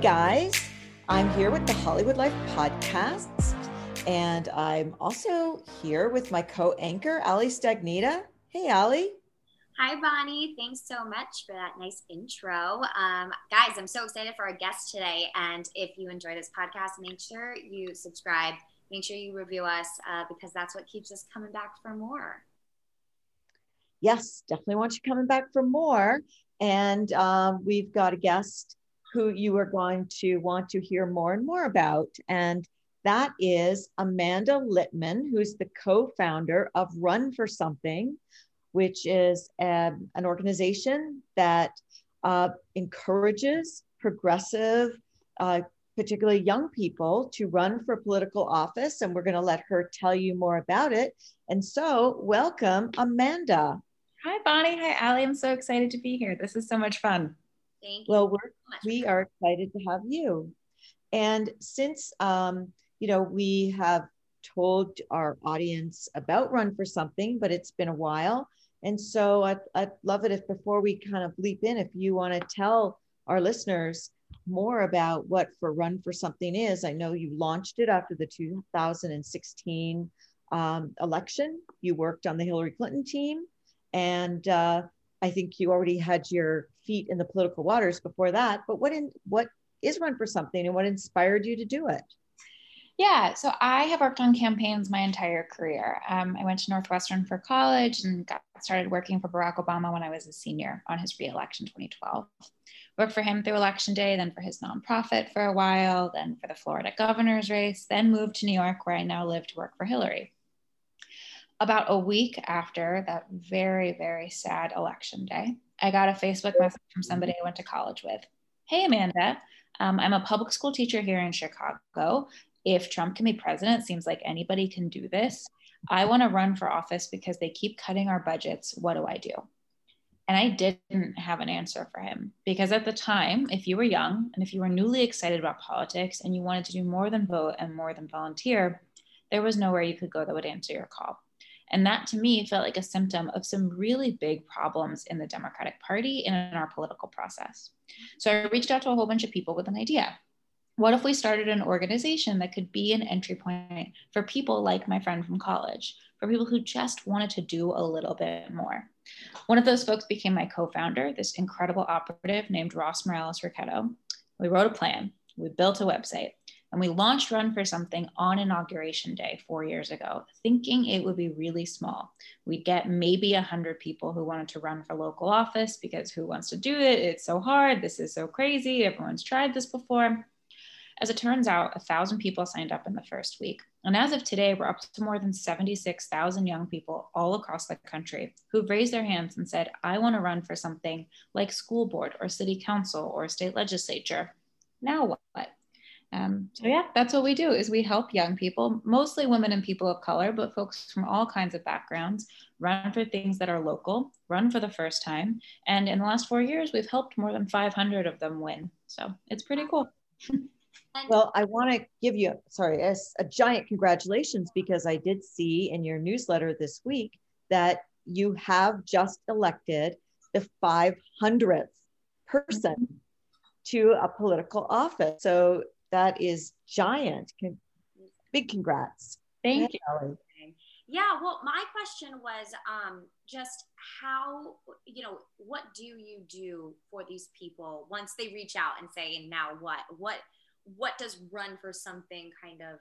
Guys, I'm here with the Hollywood Life podcast, and I'm also here with my co-anchor Ali Stagnita. Hey Ali. Hi, Bonnie. Thanks so much for that nice intro. Um, guys, I'm so excited for our guest today. And if you enjoy this podcast, make sure you subscribe, make sure you review us uh, because that's what keeps us coming back for more. Yes, definitely want you coming back for more. And um, we've got a guest who you are going to want to hear more and more about. And that is Amanda Litman, who's the co founder of Run for Something, which is um, an organization that uh, encourages progressive, uh, particularly young people, to run for political office. And we're going to let her tell you more about it. And so, welcome, Amanda. Hi, Bonnie. Hi, Ali. I'm so excited to be here. This is so much fun. Thank you. Well, we're, so we are excited to have you. And since, um, you know, we have told our audience about Run for Something, but it's been a while. And so I'd, I'd love it if before we kind of leap in, if you want to tell our listeners more about what for Run for Something is. I know you launched it after the 2016 um, election. You worked on the Hillary Clinton team. And uh, I think you already had your feet in the political waters before that. But what in what is Run for Something and what inspired you to do it? Yeah, so I have worked on campaigns my entire career. Um, I went to Northwestern for college and got started working for Barack Obama when I was a senior on his reelection 2012. Worked for him through election day, then for his nonprofit for a while, then for the Florida governor's race, then moved to New York where I now live to work for Hillary. About a week after that very, very sad election day, I got a Facebook message from somebody I went to college with. Hey, Amanda, um, I'm a public school teacher here in Chicago. If Trump can be president, seems like anybody can do this. I want to run for office because they keep cutting our budgets. What do I do? And I didn't have an answer for him because at the time, if you were young and if you were newly excited about politics and you wanted to do more than vote and more than volunteer, there was nowhere you could go that would answer your call. And that to me felt like a symptom of some really big problems in the Democratic Party and in our political process. So I reached out to a whole bunch of people with an idea. What if we started an organization that could be an entry point for people like my friend from college, for people who just wanted to do a little bit more? One of those folks became my co founder, this incredible operative named Ross Morales Rocketto. We wrote a plan, we built a website, and we launched Run for Something on Inauguration Day four years ago, thinking it would be really small. We'd get maybe 100 people who wanted to run for local office because who wants to do it? It's so hard. This is so crazy. Everyone's tried this before. As it turns out, a thousand people signed up in the first week. And as of today, we're up to more than 76,000 young people all across the country who've raised their hands and said, I want to run for something like school board or city council or state legislature. Now what? Um, so yeah, that's what we do is we help young people, mostly women and people of color, but folks from all kinds of backgrounds, run for things that are local, run for the first time. And in the last four years, we've helped more than 500 of them win. So it's pretty cool. Well, I want to give you, sorry, a, a giant congratulations because I did see in your newsletter this week that you have just elected the 500th person to a political office. So that is giant. Con- Big congrats. Thank you. Ellie. Yeah, well, my question was um, just how, you know, what do you do for these people once they reach out and say, and now what? What what does run for something kind of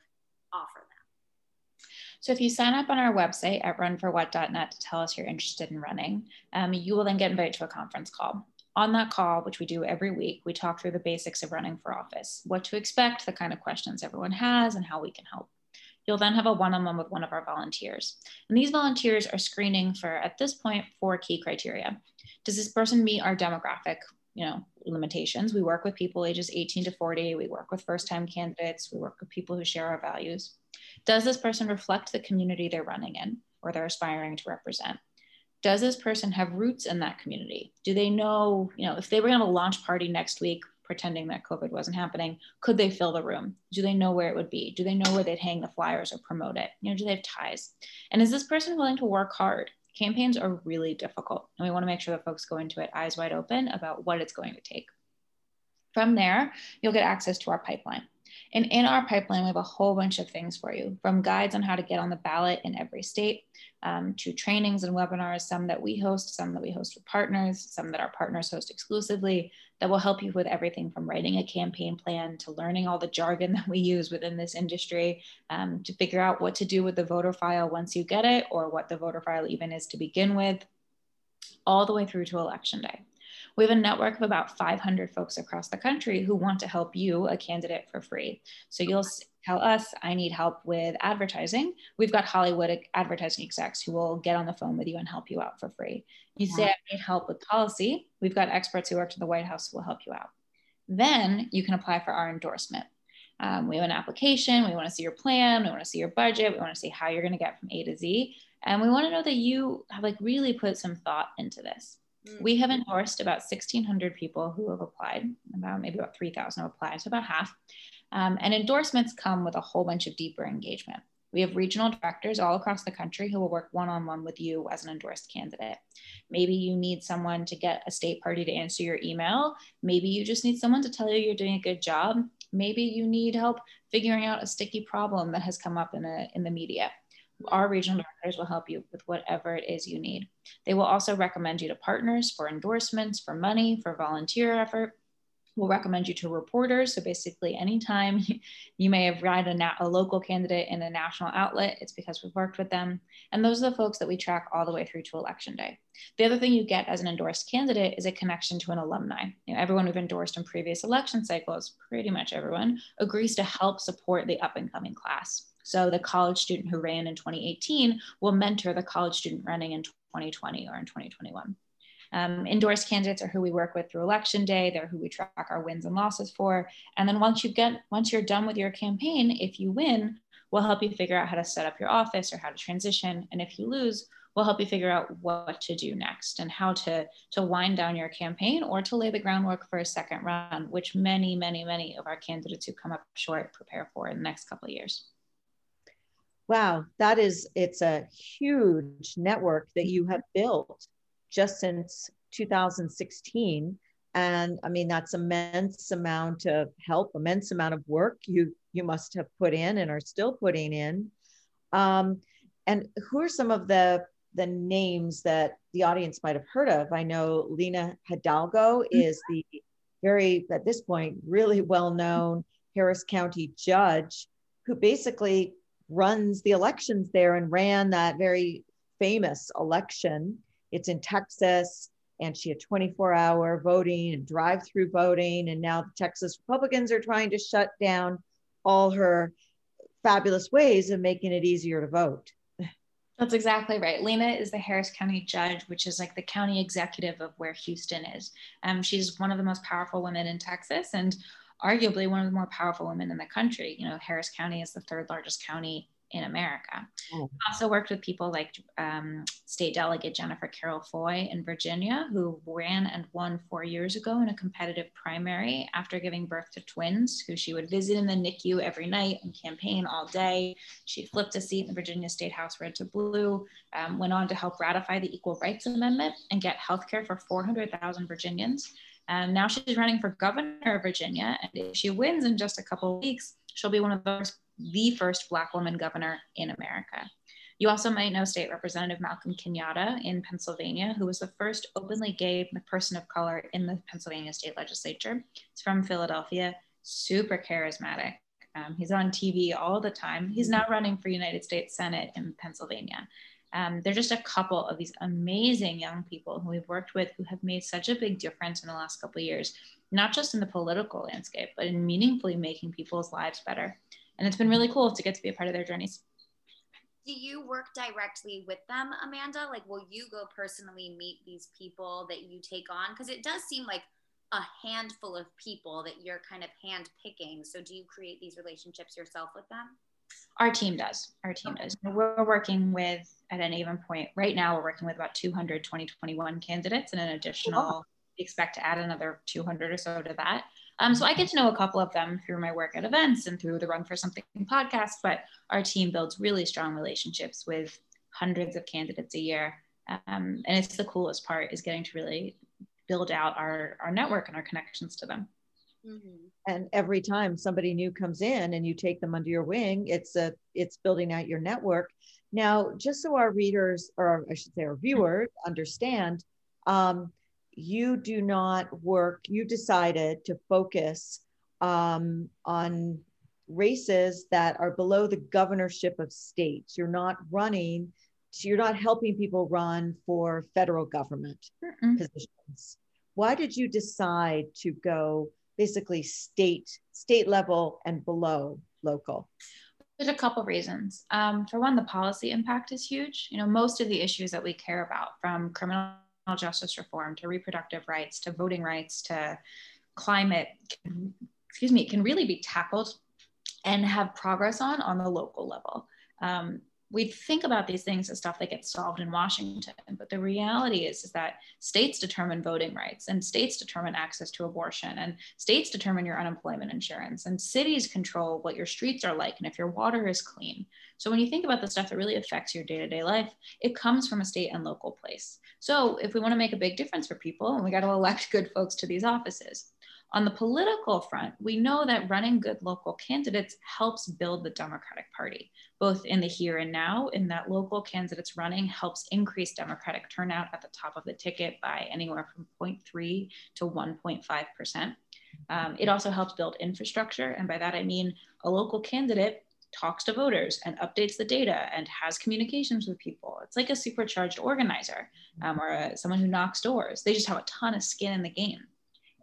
offer them? So if you sign up on our website at runforwhat.net to tell us you're interested in running, um, you will then get invited to a conference call. On that call, which we do every week, we talk through the basics of running for office, what to expect, the kind of questions everyone has, and how we can help. You'll then have a one on one with one of our volunteers. And these volunteers are screening for, at this point, four key criteria. Does this person meet our demographic you know limitations we work with people ages 18 to 40 we work with first time candidates we work with people who share our values does this person reflect the community they're running in or they're aspiring to represent does this person have roots in that community? Do they know you know if they were going to launch party next week pretending that covid wasn't happening could they fill the room? Do they know where it would be? Do they know where they'd hang the flyers or promote it? You know do they have ties? And is this person willing to work hard? Campaigns are really difficult and we want to make sure that folks go into it eyes wide open about what it's going to take. From there you'll get access to our pipeline and in our pipeline, we have a whole bunch of things for you from guides on how to get on the ballot in every state um, to trainings and webinars, some that we host, some that we host with partners, some that our partners host exclusively, that will help you with everything from writing a campaign plan to learning all the jargon that we use within this industry um, to figure out what to do with the voter file once you get it or what the voter file even is to begin with, all the way through to election day. We have a network of about 500 folks across the country who want to help you, a candidate, for free. So you'll tell us, I need help with advertising. We've got Hollywood advertising execs who will get on the phone with you and help you out for free. You yeah. say, I need help with policy. We've got experts who work in the White House who will help you out. Then you can apply for our endorsement. Um, we have an application. We want to see your plan. We want to see your budget. We want to see how you're going to get from A to Z. And we want to know that you have like really put some thought into this. We have endorsed about 1,600 people who have applied, about maybe about 3,000 have applied, so about half. Um, and endorsements come with a whole bunch of deeper engagement. We have regional directors all across the country who will work one on one with you as an endorsed candidate. Maybe you need someone to get a state party to answer your email. Maybe you just need someone to tell you you're doing a good job. Maybe you need help figuring out a sticky problem that has come up in, a, in the media our regional directors will help you with whatever it is you need. They will also recommend you to partners for endorsements, for money, for volunteer effort. We'll recommend you to reporters. So basically, anytime you may have read a, a local candidate in a national outlet, it's because we've worked with them. And those are the folks that we track all the way through to election day. The other thing you get as an endorsed candidate is a connection to an alumni. You know, everyone we've endorsed in previous election cycles, pretty much everyone, agrees to help support the up and coming class. So the college student who ran in 2018 will mentor the college student running in 2020 or in 2021. Um, endorsed candidates are who we work with through election day. They're who we track our wins and losses for. And then once you get, once you're done with your campaign, if you win, we'll help you figure out how to set up your office or how to transition. And if you lose, we'll help you figure out what to do next and how to, to wind down your campaign or to lay the groundwork for a second run, which many, many, many of our candidates who come up short prepare for in the next couple of years. Wow, that is, it's a huge network that you have built just since 2016. And I mean, that's immense amount of help, immense amount of work you you must have put in and are still putting in. Um, and who are some of the the names that the audience might have heard of? I know Lina Hidalgo mm-hmm. is the very, at this point, really well known Harris County judge who basically runs the elections there and ran that very famous election. It's in Texas, and she had 24 hour voting and drive through voting. And now the Texas Republicans are trying to shut down all her fabulous ways of making it easier to vote. That's exactly right. Lina is the Harris County judge, which is like the county executive of where Houston is. Um, she's one of the most powerful women in Texas. And arguably one of the more powerful women in the country. You know, Harris County is the third largest county in America. Oh. Also worked with people like um, State Delegate Jennifer Carroll Foy in Virginia, who ran and won four years ago in a competitive primary after giving birth to twins, who she would visit in the NICU every night and campaign all day. She flipped a seat in the Virginia State House red to blue, um, went on to help ratify the Equal Rights Amendment and get health care for 400,000 Virginians. And now she's running for governor of Virginia. And if she wins in just a couple weeks, she'll be one of the, the first Black woman governor in America. You also might know State Representative Malcolm Kenyatta in Pennsylvania, who was the first openly gay person of color in the Pennsylvania state legislature. He's from Philadelphia, super charismatic. Um, he's on TV all the time. He's now running for United States Senate in Pennsylvania. Um, they're just a couple of these amazing young people who we've worked with who have made such a big difference in the last couple of years, not just in the political landscape, but in meaningfully making people's lives better. And it's been really cool to get to be a part of their journeys. Do you work directly with them, Amanda? Like, will you go personally meet these people that you take on? Because it does seem like a handful of people that you're kind of hand picking. So, do you create these relationships yourself with them? Our team does. Our team does. We're working with, at any given point, right now, we're working with about 200 2021 candidates and an additional, we expect to add another 200 or so to that. Um, so I get to know a couple of them through my work at events and through the Run for Something podcast, but our team builds really strong relationships with hundreds of candidates a year. Um, and it's the coolest part is getting to really build out our, our network and our connections to them. Mm-hmm. And every time somebody new comes in and you take them under your wing, it's a it's building out your network. Now, just so our readers, or I should say our viewers, understand, um, you do not work. You decided to focus um, on races that are below the governorship of states. You're not running. So you're not helping people run for federal government Mm-mm. positions. Why did you decide to go basically state state level and below local. There's a couple reasons. Um, for one the policy impact is huge. You know most of the issues that we care about from criminal justice reform to reproductive rights to voting rights to climate excuse me can really be tackled and have progress on on the local level. Um, we think about these things as stuff that gets solved in Washington, but the reality is, is that states determine voting rights and states determine access to abortion and states determine your unemployment insurance and cities control what your streets are like and if your water is clean. So when you think about the stuff that really affects your day-to-day life, it comes from a state and local place. So if we want to make a big difference for people, and we got to elect good folks to these offices. On the political front, we know that running good local candidates helps build the Democratic Party, both in the here and now, in that local candidates running helps increase Democratic turnout at the top of the ticket by anywhere from 0.3 to 1.5%. Um, it also helps build infrastructure. And by that, I mean a local candidate talks to voters and updates the data and has communications with people. It's like a supercharged organizer um, or a, someone who knocks doors. They just have a ton of skin in the game.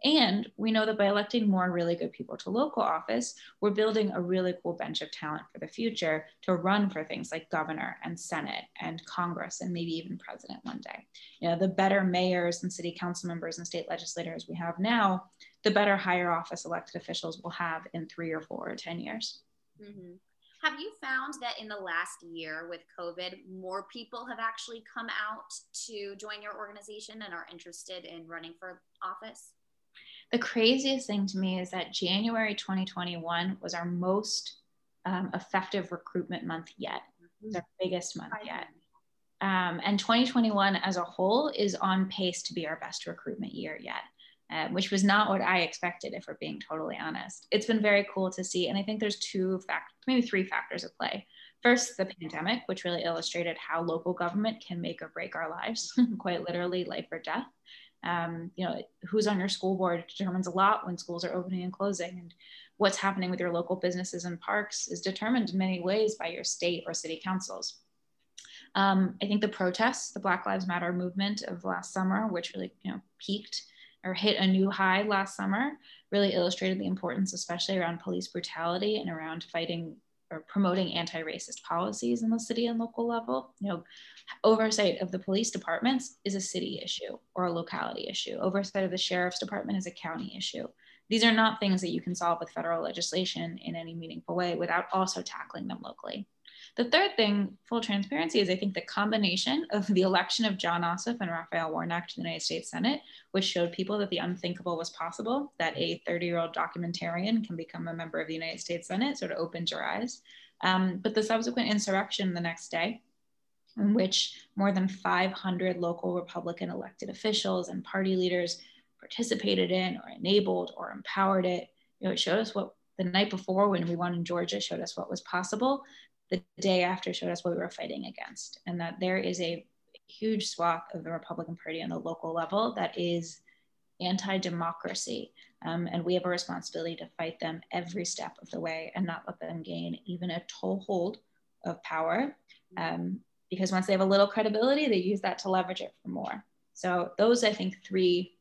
And we know that by electing more really good people to local office, we're building a really cool bench of talent for the future to run for things like governor and Senate and Congress and maybe even president one day. You know, the better mayors and city council members and state legislators we have now, the better higher office elected officials will have in three or four or 10 years. Mm-hmm. Have you found that in the last year with COVID, more people have actually come out to join your organization and are interested in running for office? The craziest thing to me is that January 2021 was our most um, effective recruitment month yet. It's our biggest month yet. Um, and 2021 as a whole is on pace to be our best recruitment year yet. Uh, which was not what I expected, if we're being totally honest. It's been very cool to see. And I think there's two factors, maybe three factors at play. First, the pandemic, which really illustrated how local government can make or break our lives, quite literally, life or death. Um, you know, who's on your school board determines a lot when schools are opening and closing. And what's happening with your local businesses and parks is determined in many ways by your state or city councils. Um, I think the protests, the Black Lives Matter movement of last summer, which really you know peaked or hit a new high last summer, really illustrated the importance, especially around police brutality and around fighting or promoting anti-racist policies in the city and local level. You know, oversight of the police departments is a city issue or a locality issue. Oversight of the sheriff's department is a county issue. These are not things that you can solve with federal legislation in any meaningful way without also tackling them locally. The third thing, full transparency, is I think the combination of the election of Jon Ossoff and Raphael Warnock to the United States Senate, which showed people that the unthinkable was possible, that a 30 year old documentarian can become a member of the United States Senate, sort of opened your eyes. Um, but the subsequent insurrection the next day, in which more than 500 local Republican elected officials and party leaders participated in or enabled or empowered it. You know, it showed us what the night before when we won in Georgia showed us what was possible the day after showed us what we were fighting against, and that there is a huge swath of the Republican Party on the local level that is anti democracy. Um, and we have a responsibility to fight them every step of the way and not let them gain even a toehold of power. Um, because once they have a little credibility, they use that to leverage it for more. So those, I think, three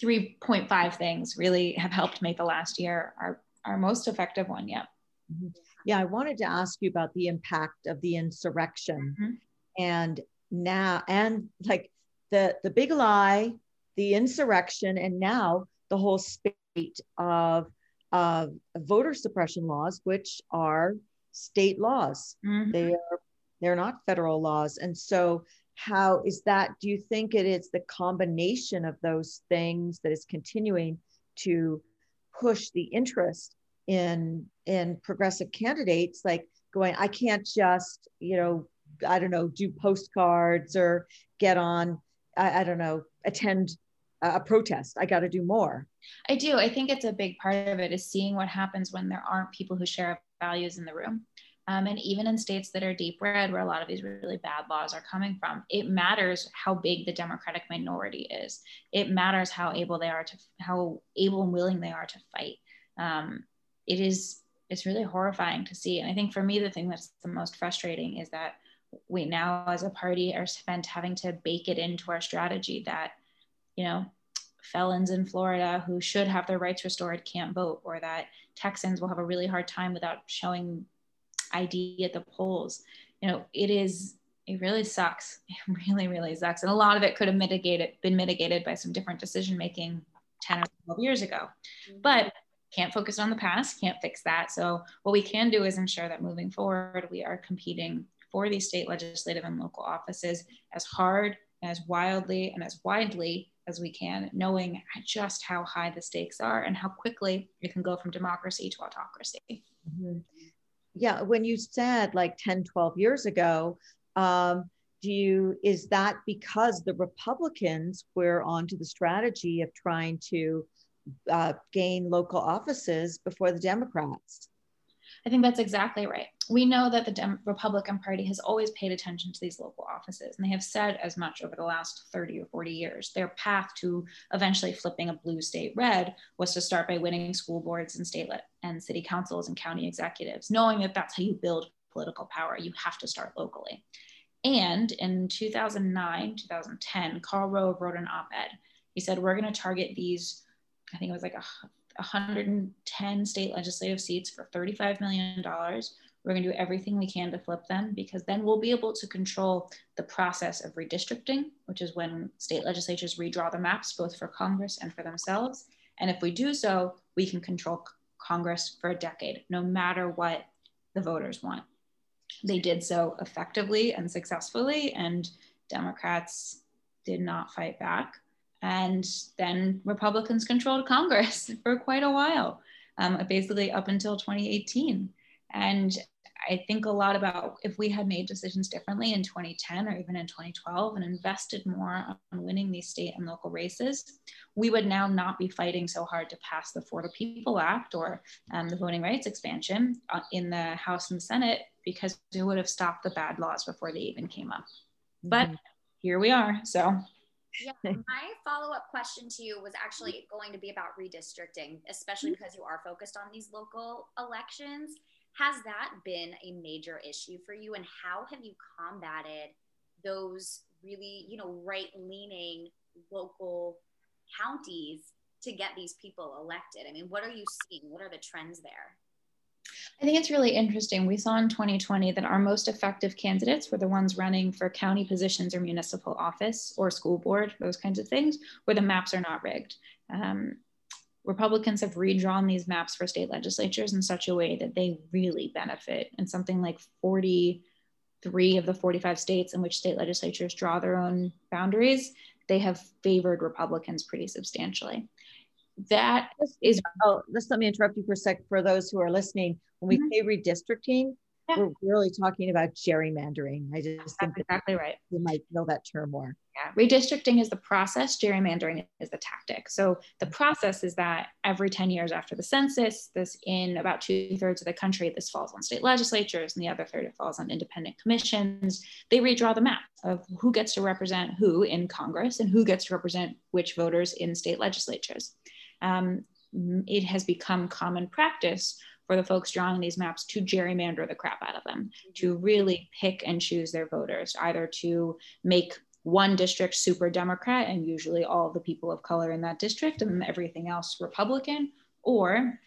3.5 things really have helped make the last year our, our most effective one yet. Mm-hmm. Yeah, I wanted to ask you about the impact of the insurrection mm-hmm. and now and like the the big lie, the insurrection, and now the whole spate of of voter suppression laws, which are state laws. Mm-hmm. They are they're not federal laws. And so how is that do you think it is the combination of those things that is continuing to push the interest in in progressive candidates? Like going i can't just you know i don't know do postcards or get on i, I don't know attend a protest. I got to do more. I do. I think it's a big part of it is seeing what happens when there aren't people who share values in the room um, and even in states that are deep red, where a lot of these really bad laws are coming from, it matters how big the Democratic minority is. It matters how able they are to, how able and willing they are to fight. Um, it is, it's really horrifying to see. And I think for me, the thing that's the most frustrating is that we now, as a party, are spent having to bake it into our strategy that, you know, felons in Florida who should have their rights restored can't vote, or that Texans will have a really hard time without showing ID at the polls. You know, it is, it really sucks. It really, really sucks. And a lot of it could have mitigated, been mitigated by some different decision making 10 or 12 years ago. Mm-hmm. But can't focus on the past, can't fix that. So what we can do is ensure that moving forward, we are competing for these state legislative and local offices as hard, as wildly, and as widely as we can, knowing just how high the stakes are and how quickly it can go from democracy to autocracy. Mm-hmm yeah when you said like 10 12 years ago um, do you is that because the republicans were onto the strategy of trying to uh, gain local offices before the democrats I think that's exactly right. We know that the Dem- Republican Party has always paid attention to these local offices, and they have said as much over the last 30 or 40 years. Their path to eventually flipping a blue state red was to start by winning school boards and state and city councils and county executives, knowing that that's how you build political power. You have to start locally. And in 2009, 2010, Karl Rove wrote an op ed. He said, We're going to target these, I think it was like a 110 state legislative seats for $35 million. We're going to do everything we can to flip them because then we'll be able to control the process of redistricting, which is when state legislatures redraw the maps both for Congress and for themselves. And if we do so, we can control Congress for a decade, no matter what the voters want. They did so effectively and successfully, and Democrats did not fight back. And then Republicans controlled Congress for quite a while, um, basically up until 2018. And I think a lot about if we had made decisions differently in 2010 or even in 2012 and invested more on winning these state and local races, we would now not be fighting so hard to pass the For the People Act or um, the voting rights expansion uh, in the House and Senate because we would have stopped the bad laws before they even came up. But mm-hmm. here we are. So yeah, my follow up question to you was actually going to be about redistricting, especially mm-hmm. because you are focused on these local elections. Has that been a major issue for you, and how have you combated those really, you know, right leaning local counties to get these people elected? I mean, what are you seeing? What are the trends there? I think it's really interesting. We saw in 2020 that our most effective candidates were the ones running for county positions or municipal office or school board, those kinds of things, where the maps are not rigged. Um, Republicans have redrawn these maps for state legislatures in such a way that they really benefit And something like 43 of the 45 states in which state legislatures draw their own boundaries. They have favored Republicans pretty substantially that is oh just let me interrupt you for a sec for those who are listening. When we mm-hmm. say redistricting yeah. we're really talking about gerrymandering. I just That's think exactly right. you might know that term more. Yeah redistricting is the process gerrymandering is the tactic. So the process is that every 10 years after the census this in about two-thirds of the country this falls on state legislatures and the other third it falls on independent commissions. They redraw the map of who gets to represent who in congress and who gets to represent which voters in state legislatures um, it has become common practice for the folks drawing these maps to gerrymander the crap out of them, to really pick and choose their voters, either to make one district super Democrat and usually all the people of color in that district and everything else Republican, or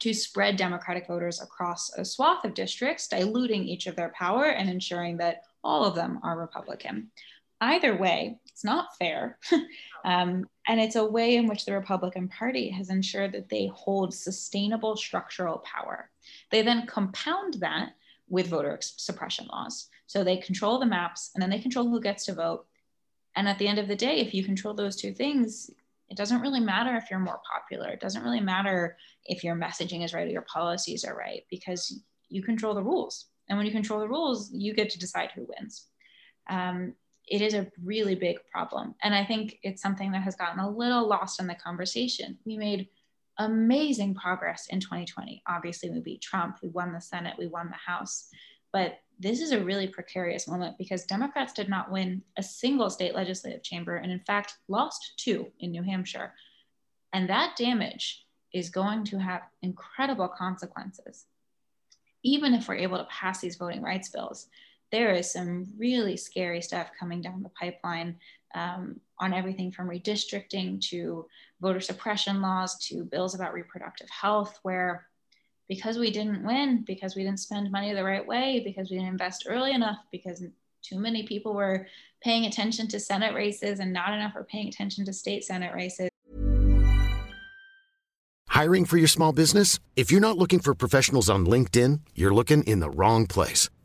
to spread Democratic voters across a swath of districts, diluting each of their power and ensuring that all of them are Republican. Either way, it's not fair. um, and it's a way in which the Republican Party has ensured that they hold sustainable structural power. They then compound that with voter suppression laws. So they control the maps and then they control who gets to vote. And at the end of the day, if you control those two things, it doesn't really matter if you're more popular. It doesn't really matter if your messaging is right or your policies are right because you control the rules. And when you control the rules, you get to decide who wins. Um, it is a really big problem. And I think it's something that has gotten a little lost in the conversation. We made amazing progress in 2020. Obviously, we beat Trump, we won the Senate, we won the House. But this is a really precarious moment because Democrats did not win a single state legislative chamber and, in fact, lost two in New Hampshire. And that damage is going to have incredible consequences. Even if we're able to pass these voting rights bills, there is some really scary stuff coming down the pipeline um, on everything from redistricting to voter suppression laws to bills about reproductive health, where because we didn't win, because we didn't spend money the right way, because we didn't invest early enough, because too many people were paying attention to Senate races and not enough were paying attention to state Senate races. Hiring for your small business? If you're not looking for professionals on LinkedIn, you're looking in the wrong place.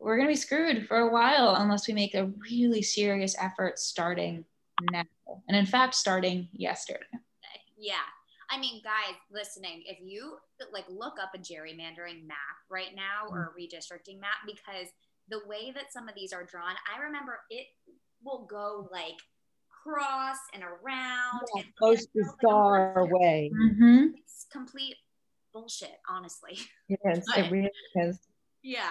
We're going to be screwed for a while unless we make a really serious effort starting now. And in fact, starting yesterday. Yeah. I mean, guys listening, if you like look up a gerrymandering map right now or a redistricting map, because the way that some of these are drawn, I remember it will go like cross and around. Yeah, and most bizarre like way. Mm-hmm. It's complete bullshit, honestly. Yes, it really is. Yeah.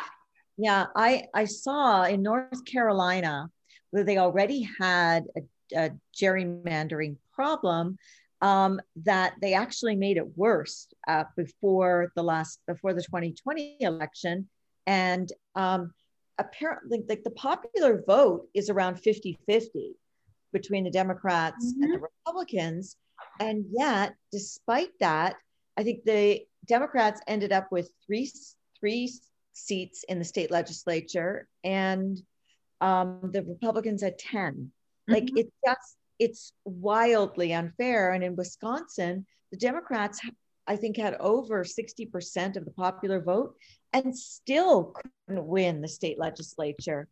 Yeah, I I saw in North Carolina where they already had a, a gerrymandering problem um, that they actually made it worse uh, before the last before the 2020 election and um, apparently like the popular vote is around 50-50 between the democrats mm-hmm. and the republicans and yet despite that i think the democrats ended up with three three seats in the state legislature and um, the republicans at 10 like mm-hmm. it's just it's wildly unfair. And in Wisconsin, the Democrats, I think, had over 60% of the popular vote and still couldn't win the state legislature.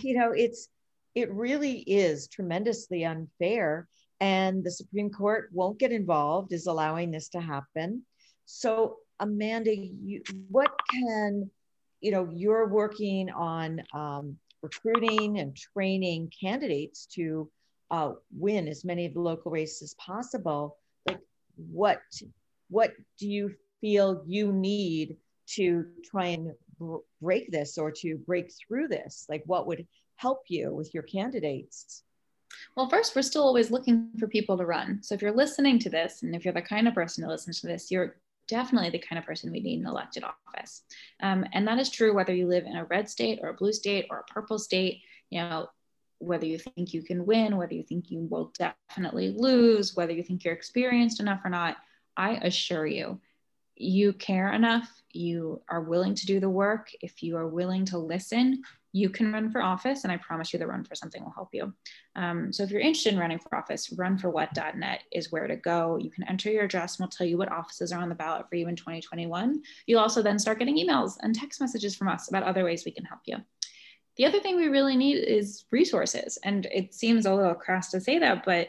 You know, it's it really is tremendously unfair. And the Supreme Court won't get involved, is allowing this to happen. So, Amanda, you, what can, you know, you're working on um, recruiting and training candidates to uh, win as many of the local races as possible, like what what do you feel you need to try and br- break this or to break through this? Like what would help you with your candidates? Well, first, we're still always looking for people to run. So if you're listening to this, and if you're the kind of person to listen to this, you're definitely the kind of person we need in elected office. Um, and that is true whether you live in a red state or a blue state or a purple state. You know, whether you think you can win, whether you think you will definitely lose, whether you think you're experienced enough or not, I assure you, you care enough, you are willing to do the work. If you are willing to listen, you can run for office, and I promise you the run for something will help you. Um, so if you're interested in running for office, runforwhat.net is where to go. You can enter your address and we'll tell you what offices are on the ballot for you in 2021. You'll also then start getting emails and text messages from us about other ways we can help you. The other thing we really need is resources. And it seems a little crass to say that, but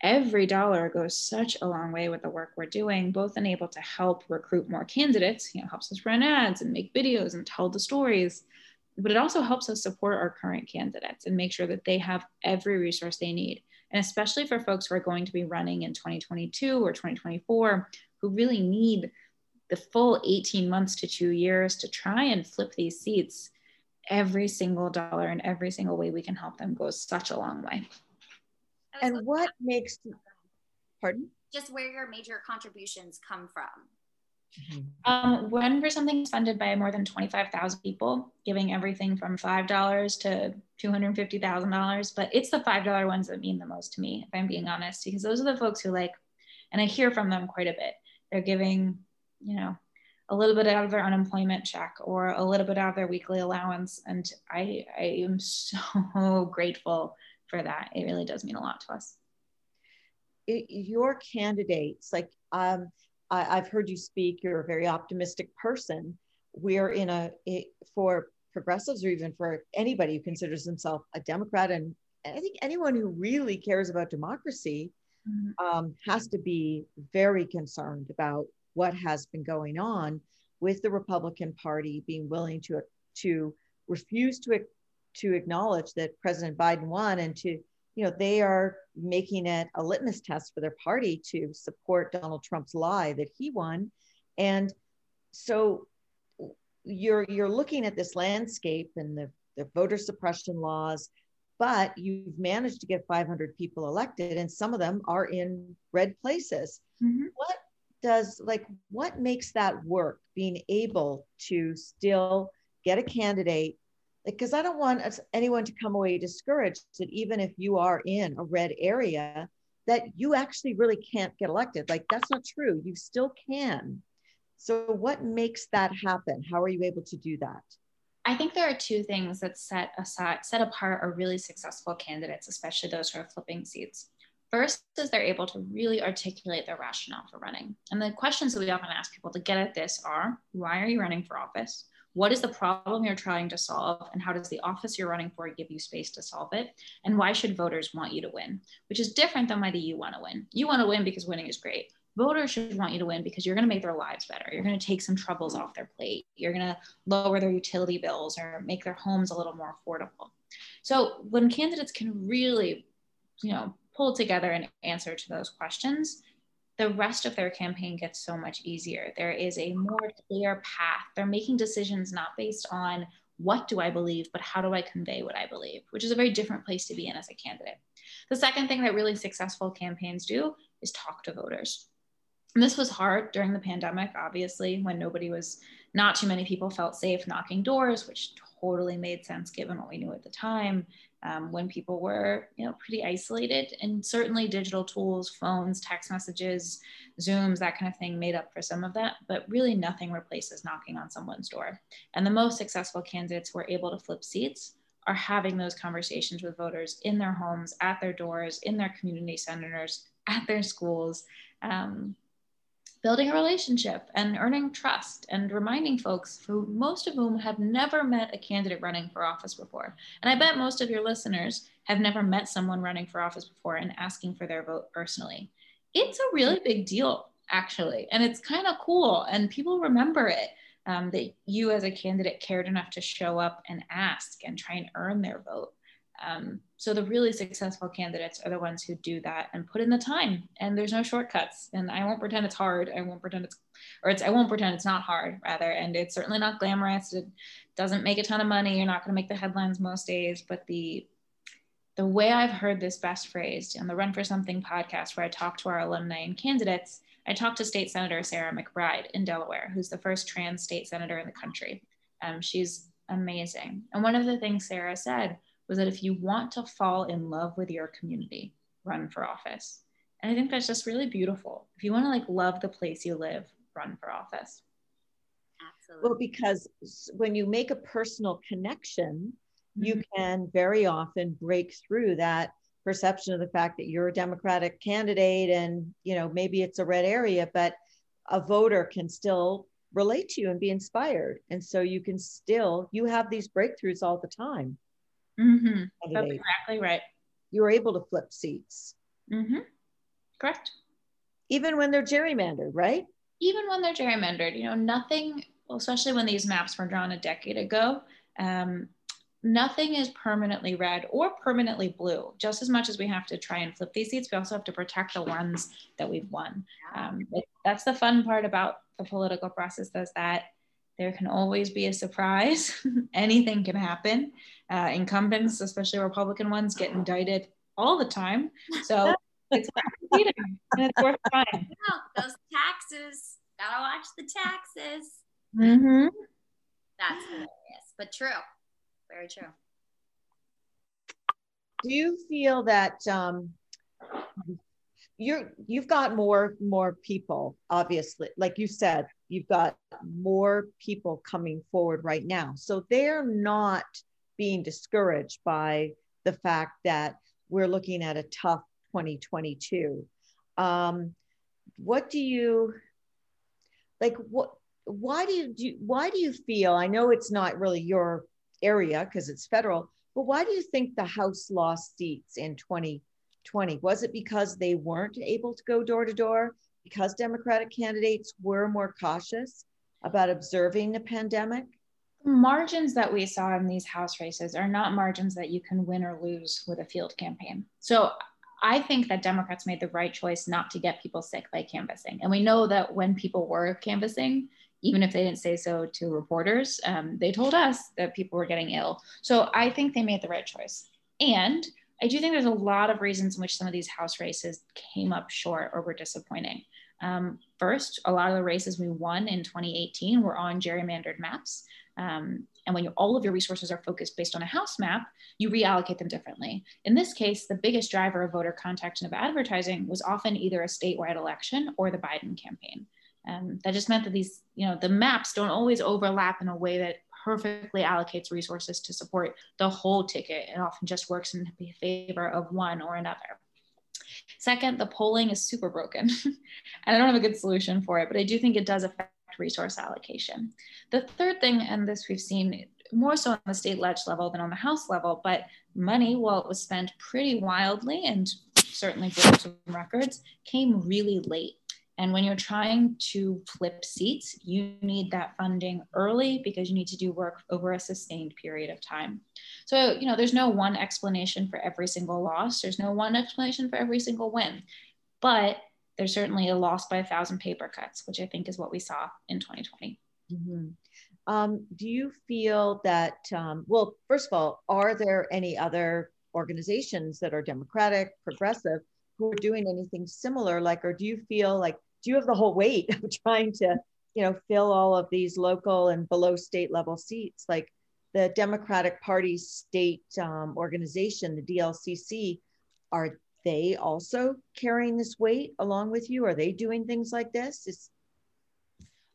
every dollar goes such a long way with the work we're doing, both in able to help recruit more candidates, you know, helps us run ads and make videos and tell the stories, but it also helps us support our current candidates and make sure that they have every resource they need. And especially for folks who are going to be running in 2022 or 2024, who really need the full 18 months to two years to try and flip these seats, every single dollar and every single way we can help them goes such a long way. And what makes, pardon? Just where your major contributions come from. Mm-hmm. Um, Run for Something is funded by more than 25,000 people, giving everything from $5 to $250,000. But it's the $5 ones that mean the most to me, if I'm being honest, because those are the folks who like, and I hear from them quite a bit. They're giving, you know, a little bit out of their unemployment check or a little bit out of their weekly allowance. And I, I am so grateful for that. It really does mean a lot to us. It, your candidates, like um, I, have heard you speak, you're a very optimistic person. We're in a, it, for progressives or even for anybody who considers himself a Democrat, and I think anyone who really cares about democracy mm-hmm. um, has to be very concerned about what has been going on with the Republican Party being willing to to refuse to to acknowledge that President Biden won and to you know they are making it a litmus test for their party to support Donald Trump's lie that he won and so you're you're looking at this landscape and the, the voter suppression laws but you've managed to get 500 people elected and some of them are in red places mm-hmm. what does like what makes that work being able to still get a candidate because I don't want anyone to come away discouraged that even if you are in a red area, that you actually really can't get elected. Like that's not true. You still can. So what makes that happen? How are you able to do that? I think there are two things that set aside, set apart our really successful candidates, especially those who are flipping seats. First is they're able to really articulate their rationale for running. And the questions that we often ask people to get at this are why are you running for office? What is the problem you're trying to solve? And how does the office you're running for give you space to solve it? And why should voters want you to win? Which is different than why do you want to win? You want to win because winning is great. Voters should want you to win because you're going to make their lives better. You're going to take some troubles off their plate. You're going to lower their utility bills or make their homes a little more affordable. So when candidates can really, you know, pull together an answer to those questions, the rest of their campaign gets so much easier. There is a more clear path. They're making decisions not based on what do I believe, but how do I convey what I believe, which is a very different place to be in as a candidate. The second thing that really successful campaigns do is talk to voters. And this was hard during the pandemic, obviously, when nobody was, not too many people felt safe knocking doors, which totally made sense given what we knew at the time um, when people were you know pretty isolated. And certainly digital tools phones text messages zooms that kind of thing made up for some of that. But really nothing replaces knocking on someone's door. And the most successful candidates who are able to flip seats are having those conversations with voters in their homes at their doors in their community centers at their schools. Um, building a relationship and earning trust and reminding folks who most of whom have never met a candidate running for office before. And I bet most of your listeners have never met someone running for office before and asking for their vote personally. It's a really big deal, actually, and it's kind of cool, and people remember it. Um, that you as a candidate cared enough to show up and ask and try and earn their vote. Um, so the really successful candidates are the ones who do that and put in the time and there's no shortcuts. And i won't pretend it's hard. I won't pretend it's or it's i won't pretend it's not hard rather. And it's certainly not glamorous. It doesn't make a ton of money. You're not going to make the headlines most days. But the the way i've heard this best phrased on the run for something podcast where i talk to our alumni and candidates i talked to state senator sarah mcbride in delaware who's the first trans state senator in the country. Um, she's amazing. And one of the things sarah said was that if you want to fall in love with your community, run for office. And I think that's just really beautiful. If you want to like love the place you live, run for office. Absolutely. Well, because when you make a personal connection, mm-hmm. you can very often break through that perception of the fact that you're a Democratic candidate and, you know, maybe it's a red area, but a voter can still relate to you and be inspired. And so you can still, you have these breakthroughs all the time. Mm-hmm. That's exactly right. You were able to flip seats. Mm-hmm. Correct. Even when they're gerrymandered, right? Even when they're gerrymandered, you know, nothing, especially when these maps were drawn a decade ago, um, nothing is permanently red or permanently blue. Just as much as we have to try and flip these seats, we also have to protect the ones that we've won. Um, that's the fun part about the political process is that there can always be a surprise. Anything can happen. Uh, incumbents, especially Republican ones, get indicted all the time. So it's worth and it's worth trying. those taxes. Gotta watch the taxes. Mm-hmm. That's hilarious, but true. Very true. Do you feel that um, you're you've got more more people obviously like you said you've got more people coming forward right now. So they're not being discouraged by the fact that we're looking at a tough 2022 um, what do you like what why do you do why do you feel i know it's not really your area because it's federal but why do you think the house lost seats in 20 20? Was it because they weren't able to go door to door because Democratic candidates were more cautious about observing the pandemic? The margins that we saw in these House races are not margins that you can win or lose with a field campaign. So I think that Democrats made the right choice not to get people sick by canvassing. And we know that when people were canvassing, even if they didn't say so to reporters, um, they told us that people were getting ill. So I think they made the right choice. And I do think there's a lot of reasons in which some of these House races came up short or were disappointing. Um, first, a lot of the races we won in 2018 were on gerrymandered maps. Um, and when all of your resources are focused based on a house map, you reallocate them differently. In this case, the biggest driver of voter contact and of advertising was often either a statewide election or the Biden campaign. Um, that just meant that these, you know, the maps don't always overlap in a way that perfectly allocates resources to support the whole ticket. and often just works in favor of one or another. Second, the polling is super broken. and I don't have a good solution for it, but I do think it does affect resource allocation. The third thing, and this we've seen more so on the state ledge level than on the House level, but money, while it was spent pretty wildly and certainly broke some records, came really late. And when you're trying to flip seats, you need that funding early because you need to do work over a sustained period of time. So, you know, there's no one explanation for every single loss, there's no one explanation for every single win, but there's certainly a loss by a thousand paper cuts, which I think is what we saw in 2020. Mm-hmm. Um, do you feel that, um, well, first of all, are there any other organizations that are democratic, progressive, who are doing anything similar? Like, or do you feel like you have the whole weight of trying to you know fill all of these local and below state level seats? Like the democratic party state um, organization the dlcc are they also carrying this weight along with you? Are they doing things like this? Is-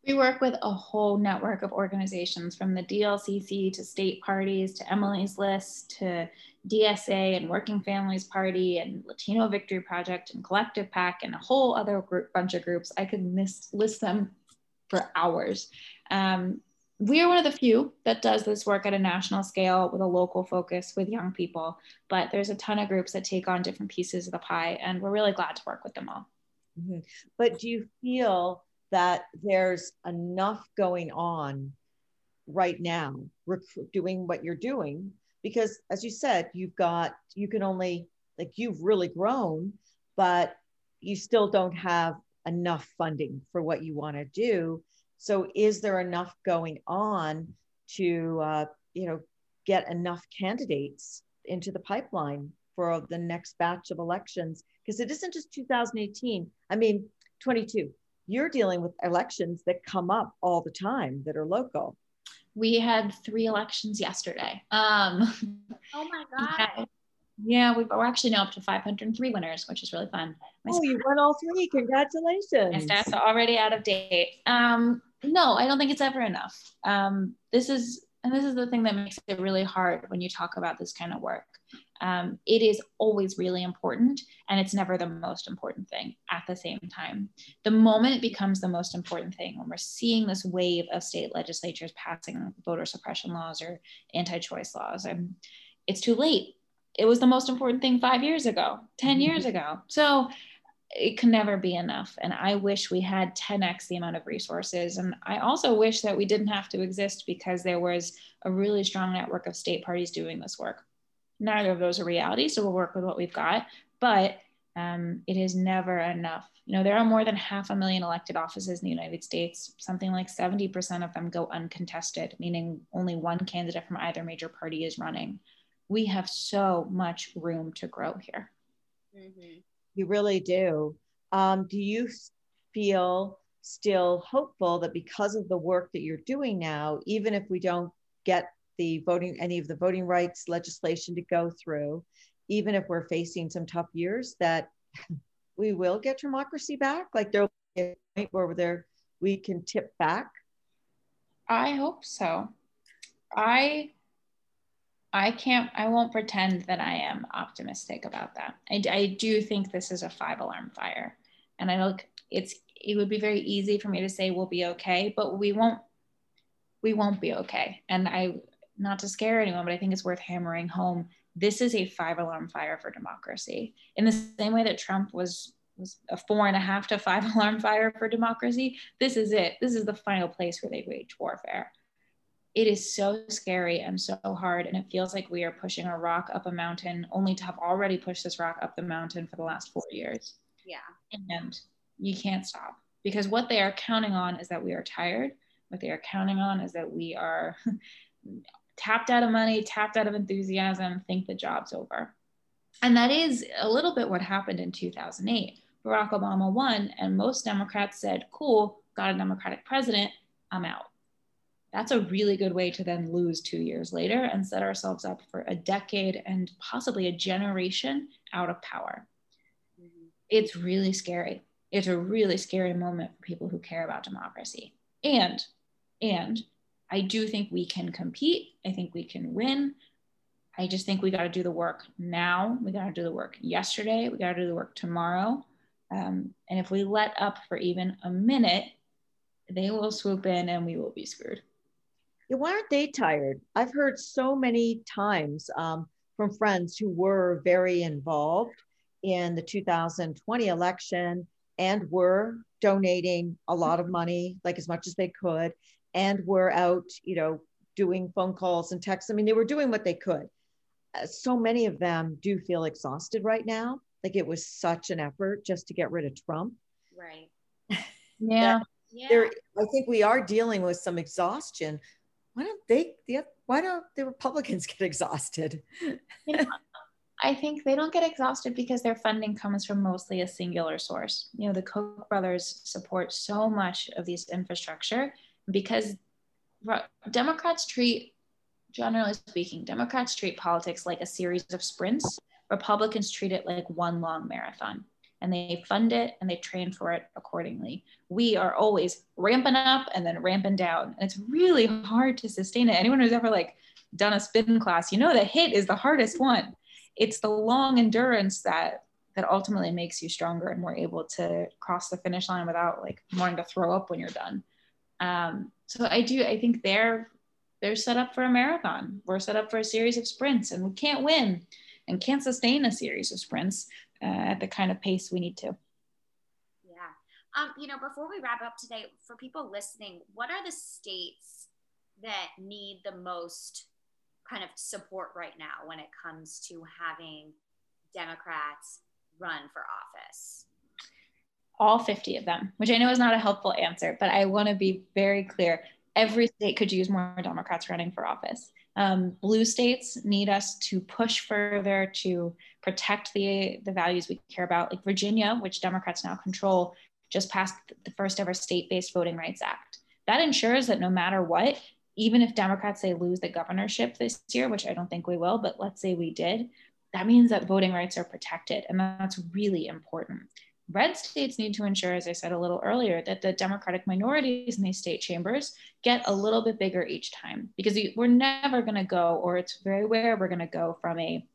we work with a whole network of organizations from the DLCC to state parties to Emily's List to DSA and Working Families Party and Latino Victory Project and Collective PAC and a whole other group, bunch of groups. I could list, list them for hours. Um, we are one of the few that does this work at a national scale with a local focus with young people, but there's a ton of groups that take on different pieces of the pie, and we're really glad to work with them all. Mm-hmm. But do you feel that there's enough going on right now, rec- doing what you're doing because as you said you've got you can only like you've really grown but you still don't have enough funding for what you want to do. So is there enough going on to uh, you know get enough candidates into the pipeline for the next batch of elections? Because it isn't just 2018 i mean 22 you're dealing with elections that come up all the time that are local we had three elections yesterday. Um, oh my God. Yeah, we, are actually now up to 503 winners, which is really fun. My oh, you won all three. Congratulations. My stats are already out of date. Um, no, I don't think it's ever enough. Um, this is, and this is the thing that makes it really hard when you talk about this kind of work um, it is always really important and it's never the most important thing at the same time. The moment it becomes the most important thing, when we're seeing this wave of state legislatures passing voter suppression laws or anti choice laws, I'm, it's too late. It was the most important thing five years ago, 10 mm-hmm. years ago. So it can never be enough. And I wish we had 10x the amount of resources. And I also wish that we didn't have to exist because there was a really strong network of state parties doing this work. Neither of those are reality, so we'll work with what we've got. But um, it is never enough. You know, there are more than half a million elected offices in the United States. Something like 70% of them go uncontested, meaning only one candidate from either major party is running. We have so much room to grow here. Mm-hmm. You really do. Um, do you feel still hopeful that because of the work that you're doing now, even if we don't get the voting, any of the voting rights legislation to go through, even if we're facing some tough years, that we will get democracy back? Like there'll be a point where there we can tip back? I hope so. I I can't, I won't pretend that I am optimistic about that. I, I do think this is a five alarm fire. And I look, it's, it would be very easy for me to say we'll be okay, but we won't, we won't be okay. And I, not to scare anyone, but I think it's worth hammering home. This is a five alarm fire for democracy. In the same way that Trump was was a four and a half to five alarm fire for democracy. This is it. This is the final place where they wage warfare it is so scary and so hard and it feels like we are pushing a rock up a mountain only to have already pushed this rock up the mountain for the last four years yeah and you can't stop because what they are counting on is that we are tired what they are counting on is that we are tapped out of money tapped out of enthusiasm think the job's over and that is a little bit what happened in 2008 barack obama won and most democrats said cool got a democratic president i'm out that's a really good way to then lose two years later and set ourselves up for a decade and possibly a generation out of power. Mm-hmm. It's really scary. It's a really scary moment for people who care about democracy. And, and I do think we can compete. I think we can win. I just think we got to do the work now. We got to do the work yesterday. We got to do the work tomorrow. Um, and if we let up for even a minute, they will swoop in and we will be screwed why aren't they tired? I've heard so many times um, from friends who were very involved in the 2020 election and were donating a lot of money, like as much as they could, and were out, you know, doing phone calls and texts. I mean, they were doing what they could. Uh, so many of them do feel exhausted right now. Like it was such an effort just to get rid of Trump. Right. yeah. yeah. I think we are dealing with some exhaustion why don't they the why don't the republicans get exhausted you know, i think they don't get exhausted because their funding comes from mostly a singular source you know the koch brothers support so much of these infrastructure because democrats treat generally speaking democrats treat politics like a series of sprints republicans treat it like one long marathon and they fund it and they train for it accordingly. We are always ramping up and then ramping down. And it's really hard to sustain it. Anyone who's ever like done a spin class, you know the HIIT is the hardest one. It's the long endurance that that ultimately makes you stronger and more able to cross the finish line without like wanting to throw up when you're done. Um, so I do, I think they're they're set up for a marathon. We're set up for a series of sprints and we can't win and can't sustain a series of sprints uh, at the kind of pace we need to. Yeah. Um, you know, before we wrap up today, for people listening, what are the states that need the most kind of support right now when it comes to having Democrats run for office? All 50 of them, which I know is not a helpful answer, but I want to be very clear. Every state could use more Democrats running for office. Um, blue states need us to push further to protect the, the values we care about. Like Virginia, which Democrats now control, just passed the first ever state based Voting Rights Act. That ensures that no matter what, even if Democrats say lose the governorship this year, which I don't think we will, but let's say we did, that means that voting rights are protected. And that's really important. Red states need to ensure, as I said a little earlier, that the Democratic minorities in these state chambers get a little bit bigger each time because we're never going to go, or it's very rare we're going to go from a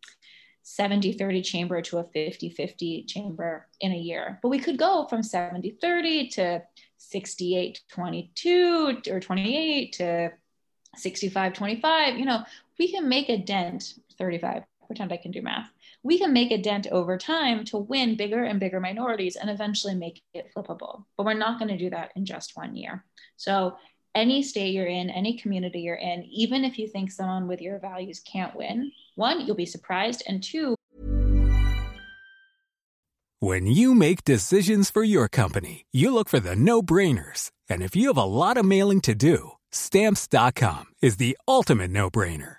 70 30 chamber to a 50 50 chamber in a year. But we could go from 70 30 to 68 22 or 28 to 65 25. You know, we can make a dent 35 pretend I can do math. We can make a dent over time to win bigger and bigger minorities and eventually make it flippable. But we're not going to do that in just one year. So, any state you're in, any community you're in, even if you think someone with your values can't win, one, you'll be surprised. And two, when you make decisions for your company, you look for the no brainers. And if you have a lot of mailing to do, stamps.com is the ultimate no brainer.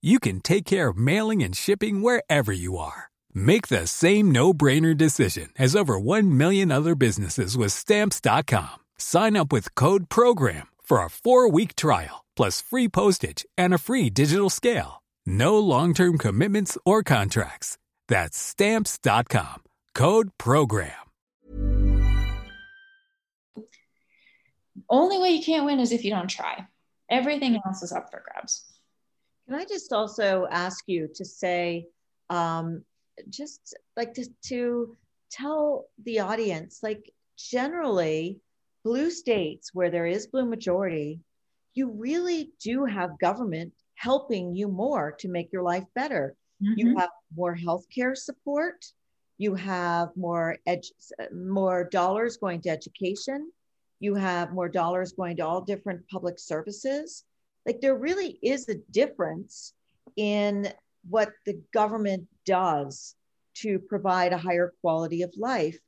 you can take care of mailing and shipping wherever you are. Make the same no-brainer decision as over 1 million other businesses with stamps.com. Sign up with code program for a 4-week trial plus free postage and a free digital scale. No long-term commitments or contracts. That's stamps.com. Code program. Only way you can't win is if you don't try. Everything else is up for grabs. Can I just also ask you to say, um, just like to, to tell the audience, like generally, blue states where there is blue majority, you really do have government helping you more to make your life better. Mm-hmm. You have more healthcare support. You have more edu- more dollars going to education. You have more dollars going to all different public services like there really is a difference in what the government does to provide a higher quality of life.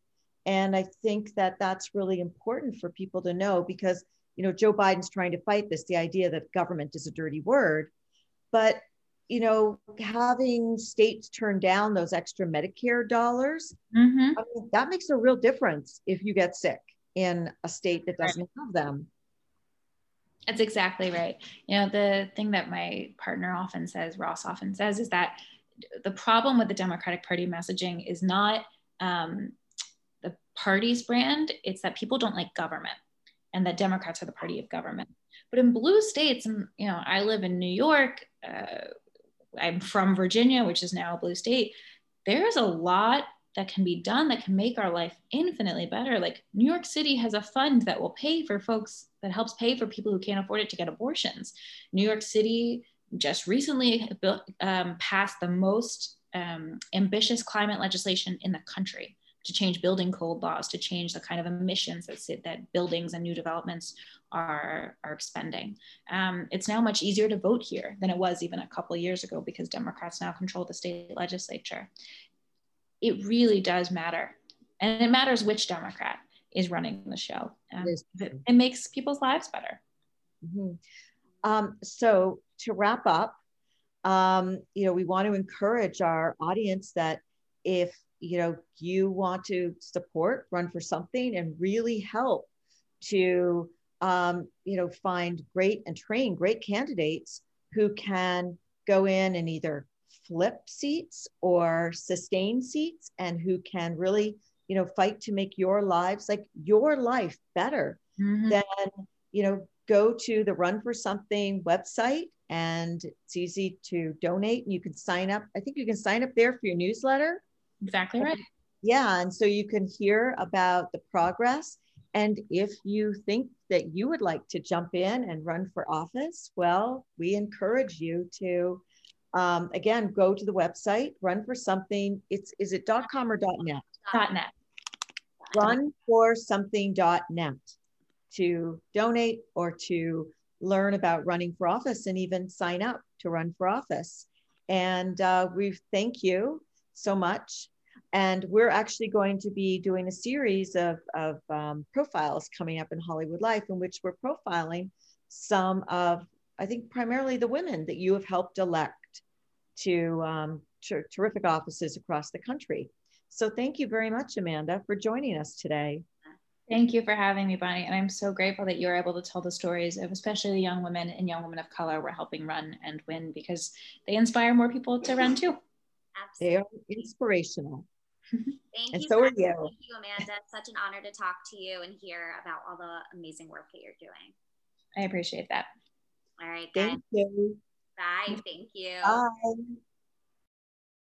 And i think that that's really important for people to know because you know joe biden's trying to fight this the idea that government is a dirty word. But you know having states turn down those extra medicare dollars mm-hmm. I mean, that makes a real difference if you get sick in a state that doesn't have them that's exactly right. You know, the thing that my partner often says, Ross often says, is that the problem with the Democratic Party messaging is not um, the party's brand, it's that people don't like government and that Democrats are the party of government. But in blue states, and you know, I live in New York, uh, I'm from Virginia, which is now a blue state. There's a lot that can be done that can make our life infinitely better. Like New York City has a fund that will pay for folks that helps pay for people who can't afford it to get abortions. New York City just recently built, um, passed the most um, ambitious climate legislation in the country to change building code laws, to change the kind of emissions that, that buildings and new developments are, are expending. Um, it's now much easier to vote here than it was even a couple years ago because Democrats now control the state legislature it really does matter. And it matters which Democrat is running the show. Um, it, it, makes people's lives better. Mm-hmm. Um, so to wrap up, um, you know, we want to encourage our audience that if you know you want to support, run for something, and really help to um, you know find great and train great candidates who can go in and either flip seats or sustain seats and who can really you know fight to make your lives like your life better mm-hmm. then you know go to the run for something website and it's easy to donate and you can sign up. I think you can sign up there for your newsletter. Exactly right. Yeah and so you can hear about the progress. And if you think that you would like to jump in and run for office well we encourage you to um, again, go to the website, run for something. It's is it .dot .com or .dot .net? .dot .net. Run for something.net to donate or to learn about running for office and even sign up to run for office. And uh, we thank you so much. And we're actually going to be doing a series of, of um, profiles coming up in Hollywood Life in which we're profiling some of, I think, primarily the women that you have helped elect to um, ter- terrific offices across the country. So thank you very much, Amanda, for joining us today. Thank you for having me, Bonnie. And I'm so grateful that you're able to tell the stories of especially the young women and young women of color we're helping run and win because they inspire more people to run too. Absolutely. They are inspirational. Thank and you. so are you. Thank you, Amanda. It's such an honor to talk to you and hear about all the amazing work that you're doing. I appreciate that. All right, Thank then. you. Bye. Thank you. Bye.